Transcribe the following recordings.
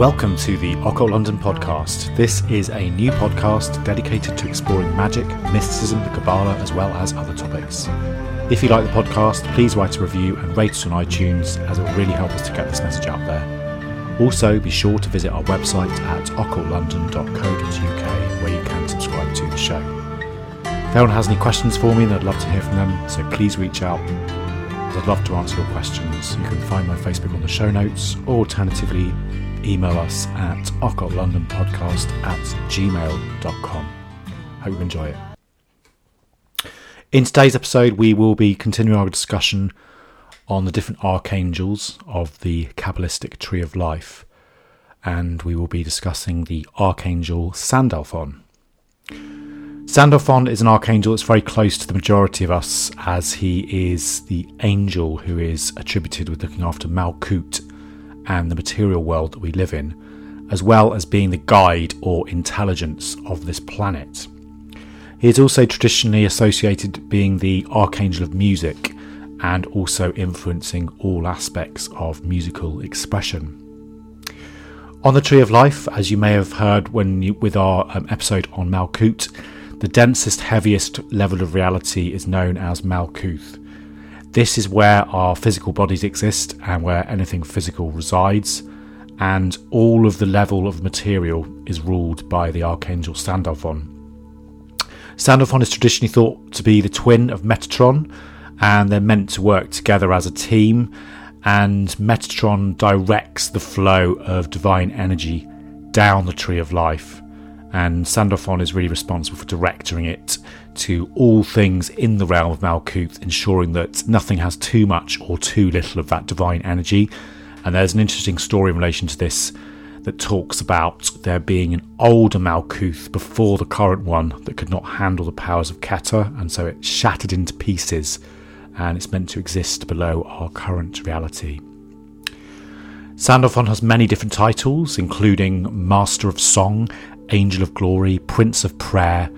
Welcome to the Occult London podcast. This is a new podcast dedicated to exploring magic, mysticism, the Kabbalah, as well as other topics. If you like the podcast, please write a review and rate us on iTunes, as it will really help us to get this message out there. Also, be sure to visit our website at occultlondon.co.uk, where you can subscribe to the show. If anyone has any questions for me, then I'd love to hear from them, so please reach out. I'd love to answer your questions. You can find my Facebook on the show notes, or alternatively, email us at occultlondonpodcast at gmail.com. Hope you enjoy it. In today's episode, we will be continuing our discussion on the different archangels of the Kabbalistic Tree of Life, and we will be discussing the archangel Sandalphon. Sandalphon is an archangel that's very close to the majority of us, as he is the angel who is attributed with looking after Malkut and the material world that we live in, as well as being the guide or intelligence of this planet. He is also traditionally associated being the archangel of music and also influencing all aspects of musical expression. On the Tree of Life, as you may have heard when you, with our um, episode on Malkuth, the densest, heaviest level of reality is known as Malkuth. This is where our physical bodies exist and where anything physical resides, and all of the level of material is ruled by the archangel Sandalphon. Sandalphon is traditionally thought to be the twin of Metatron, and they're meant to work together as a team. And Metatron directs the flow of divine energy down the tree of life, and Sandalphon is really responsible for directing it to all things in the realm of Malkuth, ensuring that nothing has too much or too little of that divine energy. And there's an interesting story in relation to this that talks about there being an older Malkuth before the current one that could not handle the powers of Keter, and so it shattered into pieces, and it's meant to exist below our current reality. Sandalphon has many different titles, including Master of Song, Angel of Glory, Prince of Prayer,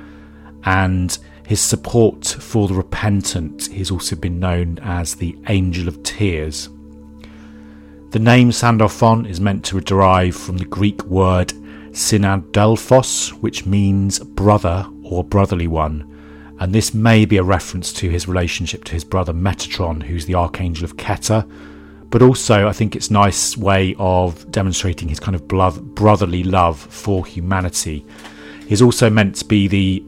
and his support for the repentant He's also been known as the Angel of Tears. The name Sandalphon is meant to derive from the Greek word synadelphos, which means brother or brotherly one, and this may be a reference to his relationship to his brother Metatron, who's the Archangel of Keter, but also I think it's nice way of demonstrating his kind of brotherly love for humanity. He's also meant to be the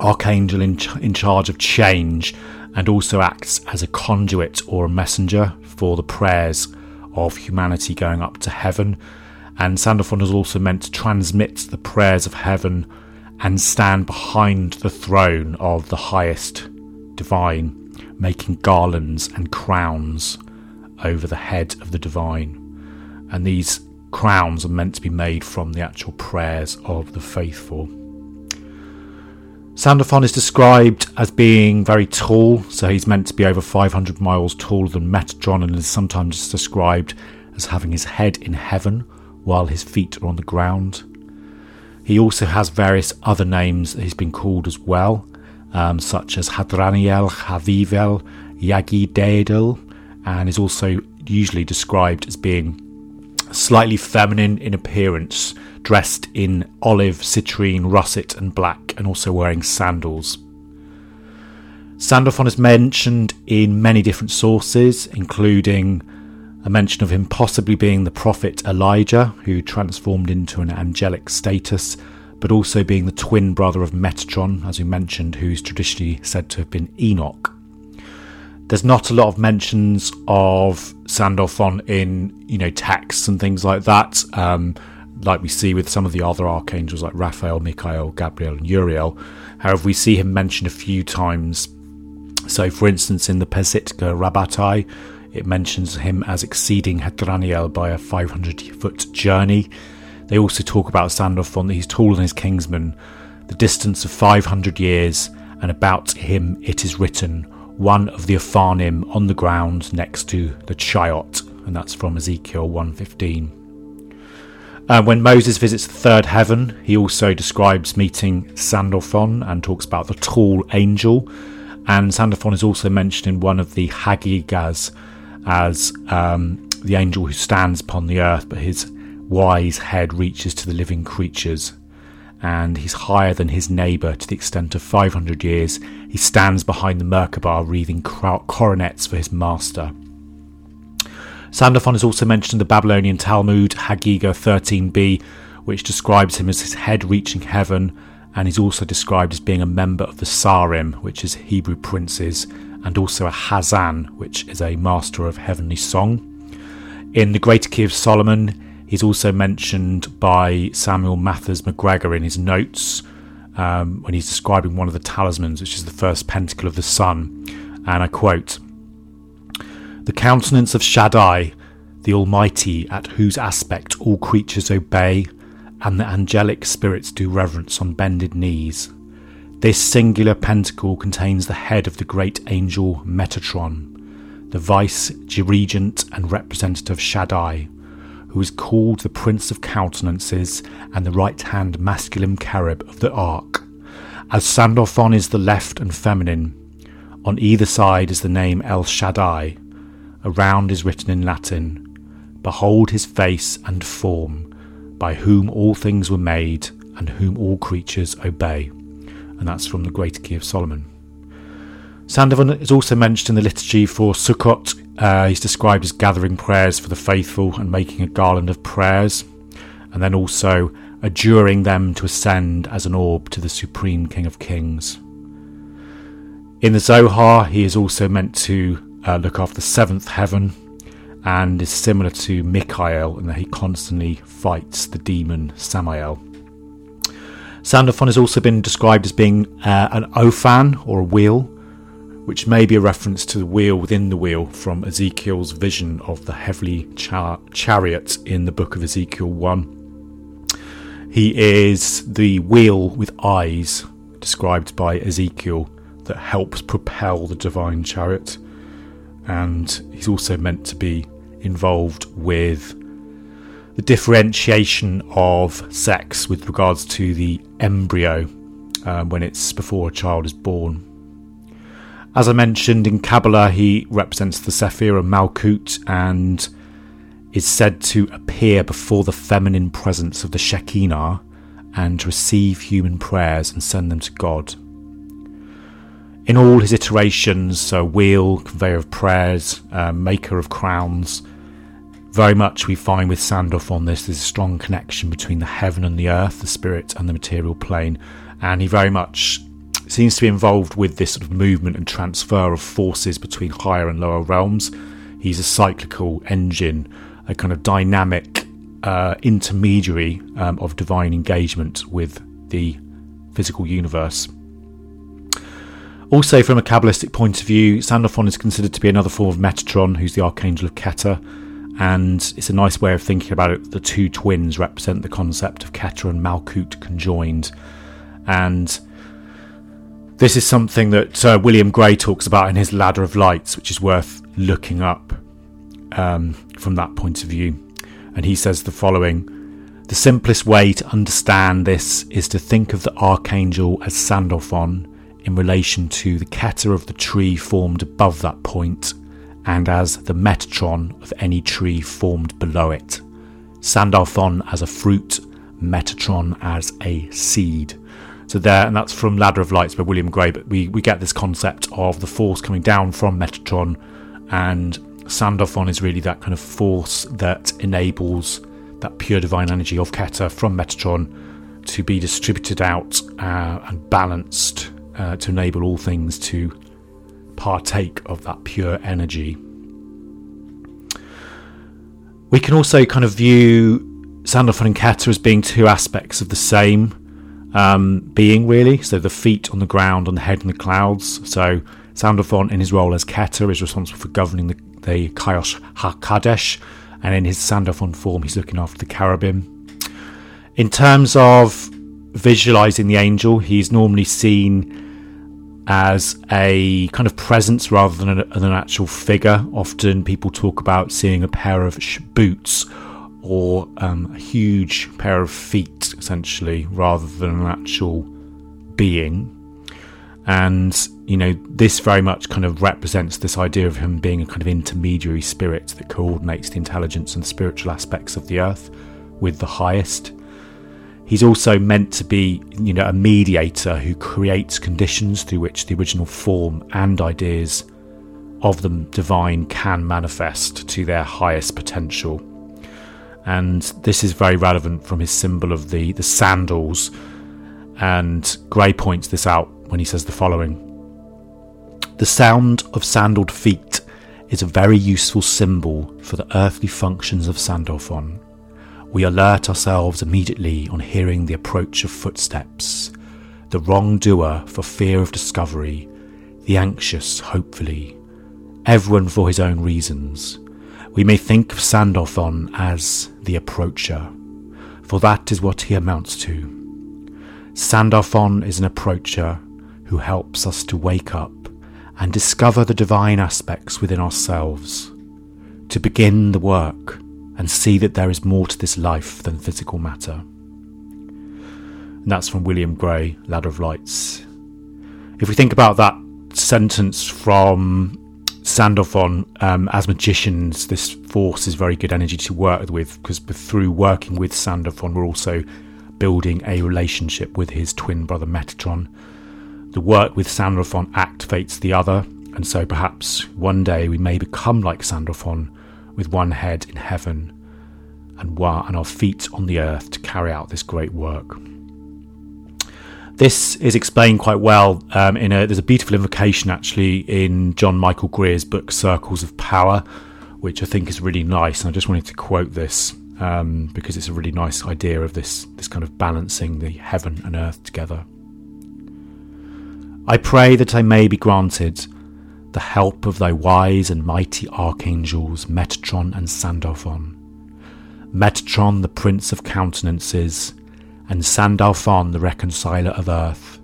archangel in, ch- in charge of change and also acts as a conduit or a messenger for the prayers of humanity going up to heaven. And Sandalphon is also meant to transmit the prayers of heaven and stand behind the throne of the highest divine, making garlands and crowns over the head of the divine. And these crowns are meant to be made from the actual prayers of the faithful. Sandalphon is described as being very tall, so he's meant to be over 500 miles taller than Metatron and is sometimes described as having his head in heaven while his feet are on the ground. He also has various other names that he's been called as well, um, such as Hadraniel, Havivel, Yagi and is also usually described as being slightly feminine in appearance, dressed in olive, citrine, russet, and black, and also wearing sandals. Sandalphon is mentioned in many different sources, including a mention of him possibly being the prophet Elijah, who transformed into an angelic status, but also being the twin brother of Metatron, as we mentioned, who's traditionally said to have been Enoch. There's not a lot of mentions of Sandalphon in, you know, texts and things like that, um, like we see with some of the other archangels like Raphael, Michael, Gabriel, and Uriel. However, we see him mentioned a few times. So, for instance, in the Pesikta Rabbati, it mentions him as exceeding Hadraniel by a 500 foot journey. They also talk about Sandalphon that he's taller than his kingsman, the distance of 500 years, and about him it is written, one of the Ophanim on the ground next to the Chayot, and that's from Ezekiel 115. Uh, when Moses visits the third heaven, he also describes meeting Sandalphon and talks about the tall angel. And Sandalphon is also mentioned in one of the Haggigas as um, the angel who stands upon the earth, but his wise head reaches to the living creatures, and he's higher than his neighbour to the extent of 500 years. He stands behind the Merkabah, wreathing coronets for his master. Sandalphon is also mentioned in the Babylonian Talmud, Hagiga 13b, which describes him as his head reaching heaven, and he's also described as being a member of the Sarim, which is Hebrew princes, and also a Hazan, which is a master of heavenly song. In the Greater Key of Solomon, He's also mentioned by Samuel Mathers MacGregor in his notes um, when he's describing one of the talismans, which is the first pentacle of the sun. And I quote The countenance of Shaddai, the Almighty, at whose aspect all creatures obey, and the angelic spirits do reverence on bended knees. This singular pentacle contains the head of the great angel Metatron, the vice regent and representative of Shaddai who is called the Prince of Countenances and the right hand masculine carib of the ark. As Sandalphon is the left and feminine, on either side is the name El Shaddai. Around is written in Latin Behold his face and form, by whom all things were made, and whom all creatures obey. And that's from the Great Key of Solomon. Sandalphon is also mentioned in the liturgy for Sukkot uh, he's described as gathering prayers for the faithful and making a garland of prayers, and then also adjuring them to ascend as an orb to the Supreme King of Kings. In the Zohar, he is also meant to uh, look after the seventh heaven and is similar to Michael in that he constantly fights the demon Samael. Sandalphon has also been described as being uh, an Ophan or a wheel, which may be a reference to the wheel within the wheel from Ezekiel's vision of the heavenly char- chariot in the book of Ezekiel 1. He is the wheel with eyes described by Ezekiel that helps propel the divine chariot, and he's also meant to be involved with the differentiation of sex with regards to the embryo uh, when it's before a child is born as I mentioned in Kabbalah, he represents the Sephir of Malkut and is said to appear before the feminine presence of the Shekinah and receive human prayers and send them to God. In all his iterations, so wheel, conveyor of prayers, uh, maker of crowns, very much we find with Sandalphon this there's a strong connection between the heaven and the earth, the spirit and the material plane, and he very much seems to be involved with this sort of movement and transfer of forces between higher and lower realms. He's a cyclical engine, a kind of dynamic uh, intermediary um, of divine engagement with the physical universe. Also, from a Kabbalistic point of view, Sandalphon is considered to be another form of Metatron, who's the archangel of Keter, and it's a nice way of thinking about it. The two twins represent the concept of Keter and Malkut conjoined, and this is something that uh, William Gray talks about in his Ladder of Lights, which is worth looking up um, from that point of view. And he says the following The simplest way to understand this is to think of the archangel as Sandalphon in relation to the keter of the tree formed above that point, and as the Metatron of any tree formed below it. Sandalphon as a fruit, Metatron as a seed. So there, and that's from Ladder of Lights by William Gray. But we, we get this concept of the force coming down from Metatron, and Sandalphon is really that kind of force that enables that pure divine energy of Keter from Metatron to be distributed out uh, and balanced uh, to enable all things to partake of that pure energy. We can also kind of view Sandalphon and Keter as being two aspects of the same um, being, really. So the feet on the ground, on the head in the clouds. So Sandalphon, in his role as Keter, is responsible for governing the, the Chayoth HaKadesh, and in his Sandalphon form, he's looking after the cherubim. In terms of visualizing the angel, he's normally seen as a kind of presence rather than, a, than an actual figure. Often people talk about seeing a pair of boots or um, a huge pair of feet, essentially, rather than an actual being. And, you know, this very much kind of represents this idea of him being a kind of intermediary spirit that coordinates the intelligence and spiritual aspects of the earth with the highest. He's also meant to be, you know, a mediator who creates conditions through which the original form and ideas of the divine can manifest to their highest potential. And this is very relevant from his symbol of the, the sandals. And Gray points this out when he says the following The sound of sandaled feet is a very useful symbol for the earthly functions of Sandalphon. We alert ourselves immediately on hearing the approach of footsteps, the wrongdoer for fear of discovery, the anxious, hopefully, everyone for his own reasons. We may think of Sandalphon as the approacher, for that is what he amounts to. Sandalphon is an approacher who helps us to wake up and discover the divine aspects within ourselves, to begin the work and see that there is more to this life than physical matter. And that's from William Gray, Ladder of Lights. If we think about that sentence from Sandalphon, um, as magicians, this force is very good energy to work with because through working with Sandalphon, we're also building a relationship with his twin brother Metatron. The work with Sandalphon activates the other, and so perhaps one day we may become like Sandalphon with one head in heaven and and our feet on the earth to carry out this great work. This is explained quite well um, in a. There's a beautiful invocation actually in John Michael Greer's book Circles of Power, which I think is really nice. And I just wanted to quote this um, because it's a really nice idea of this this kind of balancing the heaven and earth together. I pray that I may be granted the help of thy wise and mighty archangels Metatron and Sandalphon. Metatron, the prince of countenances, and Sandalphon, the reconciler of earth.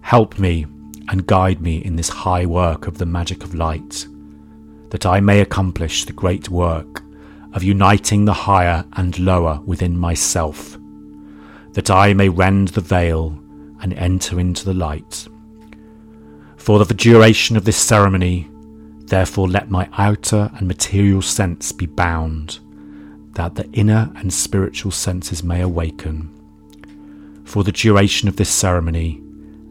Help me and guide me in this high work of the magic of light, that I may accomplish the great work of uniting the higher and lower within myself, that I may rend the veil and enter into the light for the duration of this ceremony, therefore, let my outer and material sense be bound, that the inner and spiritual senses may awaken. For the duration of this ceremony,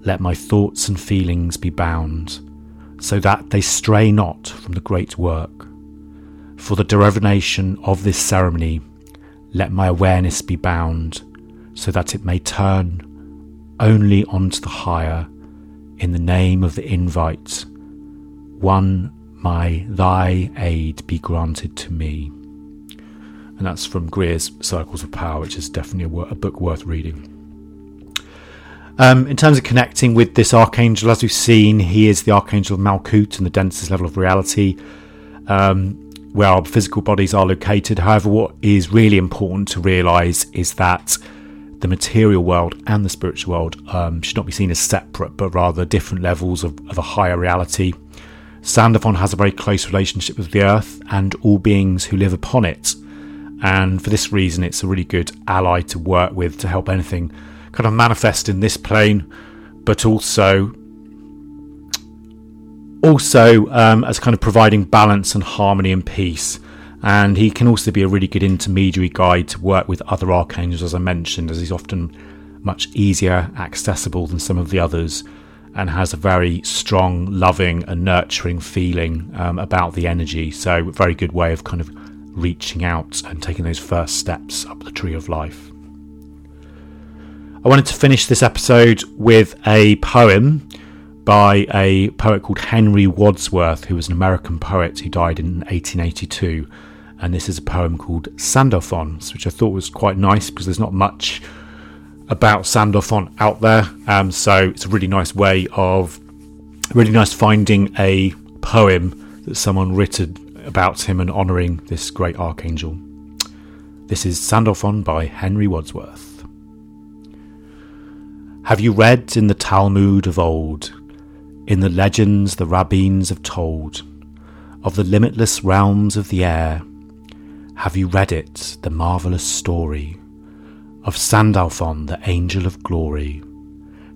let my thoughts and feelings be bound, so that they stray not from the great work. For the derivation of this ceremony, let my awareness be bound, so that it may turn only onto the higher in the name of the invite, one my thy aid be granted to me. And that's from Greer's Circles of Power, which is definitely a, a book worth reading. Um, in terms of connecting with this archangel, as we've seen, he is the archangel of Malkut and the densest level of reality, um, where our physical bodies are located. However, what is really important to realize is that the material world and the spiritual world um, should not be seen as separate, but rather different levels of, of a higher reality. Sandalphon has a very close relationship with the earth and all beings who live upon it. And for this reason, it's a really good ally to work with to help anything kind of manifest in this plane, but also also um, as kind of providing balance and harmony and peace and he can also be a really good intermediary guide to work with other archangels, as I mentioned, as he's often much easier accessible than some of the others and has a very strong, loving, and nurturing feeling um, about the energy. So, a very good way of kind of reaching out and taking those first steps up the tree of life. I wanted to finish this episode with a poem by a poet called Henry Wadsworth, who was an American poet who died in 1882 and this is a poem called Sandalphon, which I thought was quite nice because there's not much about Sandalphon out there. Um, so it's a really nice way of really nice finding a poem that someone written about him and honouring this great archangel. This is Sandalphon by Henry Wadsworth. Have you read in the Talmud of old, in the legends the rabbins have told, of the limitless realms of the air? Have you read it, the marvellous story of Sandalphon, the angel of glory,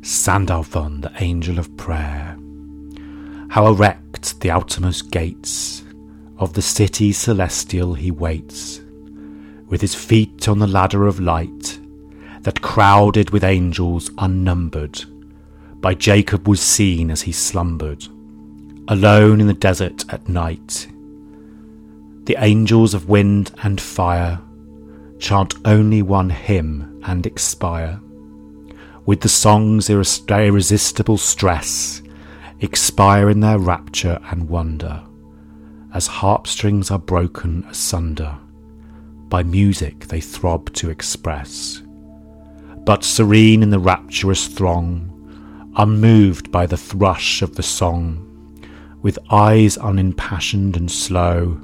Sandalphon, the angel of prayer? How erect the outermost gates of the city celestial he waits, with his feet on the ladder of light that crowded with angels unnumbered, by Jacob was seen as he slumbered, alone in the desert at night. The angels of wind and fire chant only one hymn and expire. With the song's irresistible stress, expire in their rapture and wonder, as harp strings are broken asunder. By music they throb to express but serene in the rapturous throng, unmoved by the thrush of the song, with eyes unimpassioned and slow,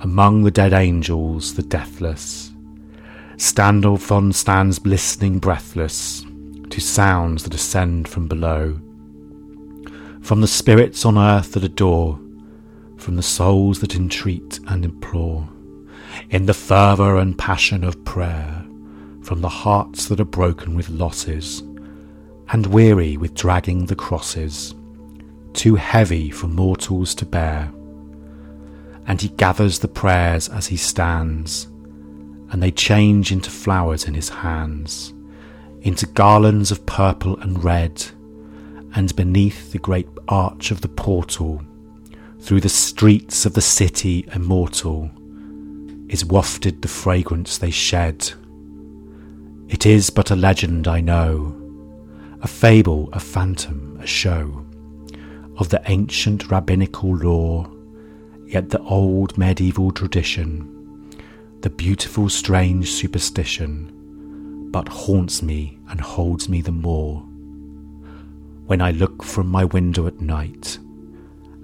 among the dead angels, the deathless. Sandalphon stands listening breathless to sounds that ascend from below, from the spirits on earth that adore, from the souls that entreat and implore, in the fervour and passion of prayer from the hearts that are broken with losses, and weary with dragging the crosses, too heavy for mortals to bear. And he gathers the prayers as he stands, and they change into flowers in his hands, into garlands of purple and red, and beneath the great arch of the portal, through the streets of the city immortal, is wafted the fragrance they shed it is but a legend, I know, a fable, a phantom, a show of the ancient rabbinical lore, yet the old medieval tradition, the beautiful strange superstition, but haunts me and holds me the more. When I look from my window at night,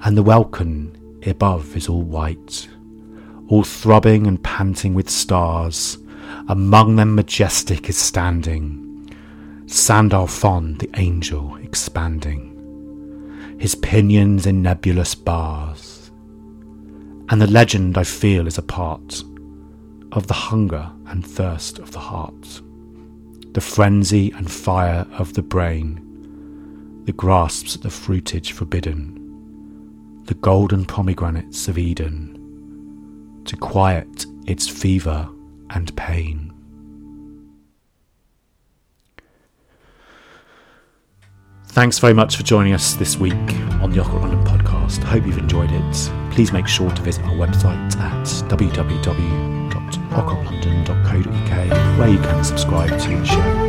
and the welkin above is all white, all throbbing and panting with stars among them majestic is standing Sandalphon the angel expanding, his pinions in nebulous bars. And the legend I feel is a part of the hunger and thirst of the heart, the frenzy and fire of the brain, the grasps at the fruitage forbidden, the golden pomegranates of Eden, to quiet its fever and pain. Thanks very much for joining us this week on the Occult London podcast. Hope you've enjoyed it. Please make sure to visit our website at www.occultlondon.co.uk where you can subscribe to the show.